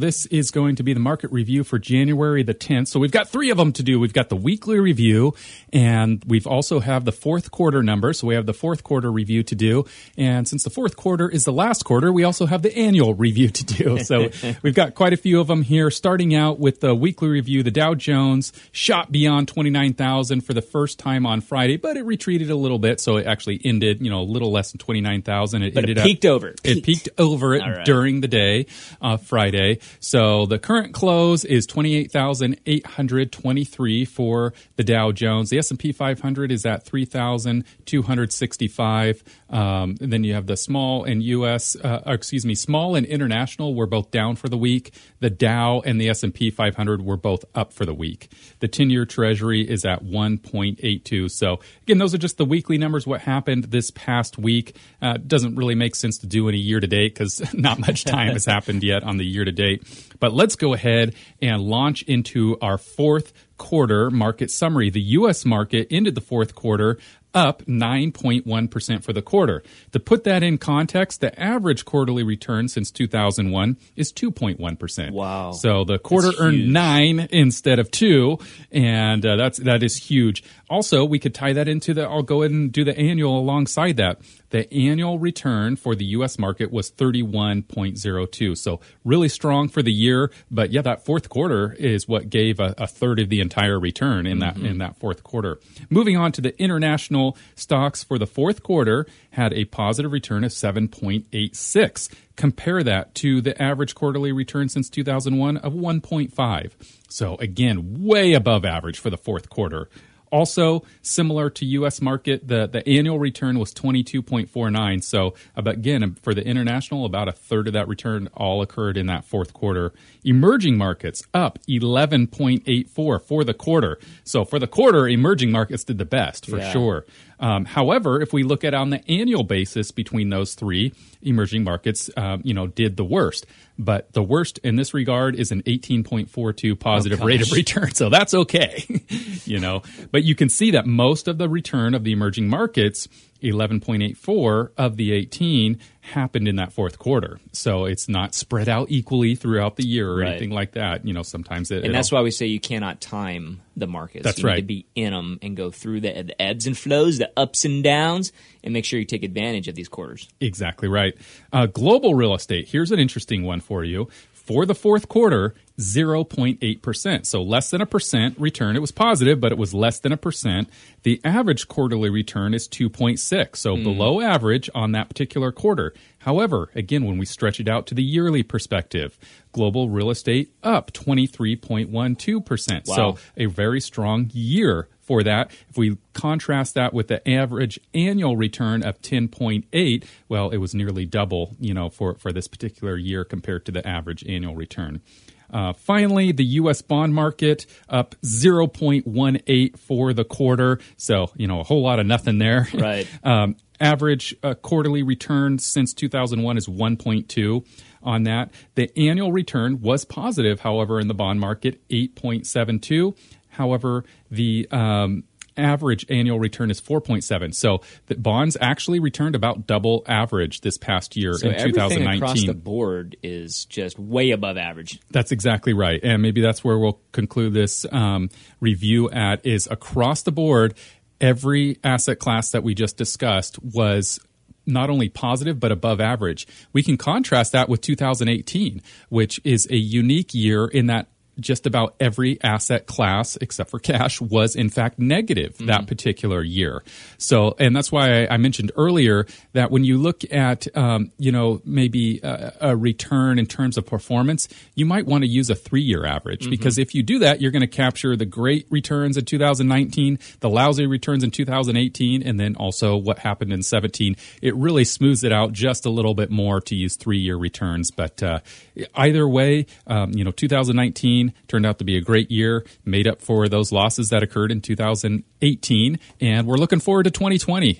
This is going to be the market review for January the 10th. So we've got three of them to do. We've got the weekly review and we've also have the fourth quarter number. So we have the fourth quarter review to do. And since the fourth quarter is the last quarter, we also have the annual review to do. So we've got quite a few of them here, starting out with the weekly review. The Dow Jones shot beyond 29,000 for the first time on Friday, but it retreated a little bit. So it actually ended, you know, a little less than 29,000. It But ended it peaked up, over. It It peaked. peaked over it right. during the day, uh, Friday. So the current close is 28,823 for the Dow Jones. The S&P 500 is at 3,265. Um, and then you have the small and US, uh, excuse me, small and international were both down for the week. The Dow and the S&P 500 were both up for the week. The 10-year treasury is at 1.82. So again, those are just the weekly numbers. What happened this past week uh, doesn't really make sense to do in a year to date because not much time has happened yet on the year to date. But let's go ahead and launch into our fourth quarter market summary. The U.S. market ended the fourth quarter up 9.1% for the quarter. To put that in context, the average quarterly return since 2001 is 2.1%. Wow. So the quarter That's earned huge. nine instead of two, and uh, that's that is huge. Also, we could tie that into the. I'll go ahead and do the annual alongside that. The annual return for the U.S. market was 31.02, so really strong for the year. But yeah, that fourth quarter is what gave a, a third of the entire return in that in that fourth quarter. Moving on to the international stocks for the fourth quarter had a positive return of 7.86. Compare that to the average quarterly return since 2001 of 1.5. So again, way above average for the fourth quarter. Also, similar to U.S. market, the, the annual return was 22.49. So, about, again, for the international, about a third of that return all occurred in that fourth quarter. Emerging markets up 11.84 for the quarter. So, for the quarter, emerging markets did the best for Yeah. sure. Um, however, if we look at on the annual basis between those three, emerging markets, um, you know, did the worst. But the worst in this regard is an 18.42 positive Oh, rate of return. So that's okay, you know. But you can see that most of the return of the emerging markets, 11.84 of the 18, happened in that fourth quarter. So it's not spread out equally throughout the year or Right. anything like that. You know, sometimes it. And that's why we say you cannot time the markets. That's you Need right. to be in them and go through the, the ebbs and flows, the ups and downs, and make sure you take advantage of these quarters. Exactly right. Uh, global real estate. Here's an interesting one for you. For the fourth quarter, 0.8%. So less than a percent return. It was positive, but it was less than a percent. The average quarterly return is 2.6. So hmm. below average on that particular quarter. However, again, when we stretch it out to the yearly perspective, global real estate up 23.12%. Wow. So a very strong year for that. If we contrast that with the average annual return of 10.8, well, it was nearly double, you know, for, for this particular year compared to the average annual return. Uh, finally, the U.S. bond market up 0.18 for the quarter. So, you know, a whole lot of nothing there. Right. um, average uh, quarterly return since 2001 is 1.2 on that. The annual return was positive, however, in the bond market, 8.72. However, the um, average annual return is 4.7. So the bonds actually returned about double average this past year So in 2019. across the board is just way above average. That's exactly right. And maybe that's where we'll conclude this um, review at is across the board, every asset class that we just discussed was not only positive but above average. We can contrast that with 2018, which is a unique year in that just about every asset class except for cash was in fact negative that particular year. So, and that's why I, I mentioned earlier that when you look at, um, you know, maybe a, a return in terms of performance, you might want to use a three year average because if you do that, you're going to capture the great returns in 2019, the lousy returns in 2018, and then also what happened in 17. It really smooths it out just a little bit more to use three year returns. But uh, either way, um, you know, 2019 turned out to be a great year, made up for those losses that occurred in 2018, and we're looking forward to 2020.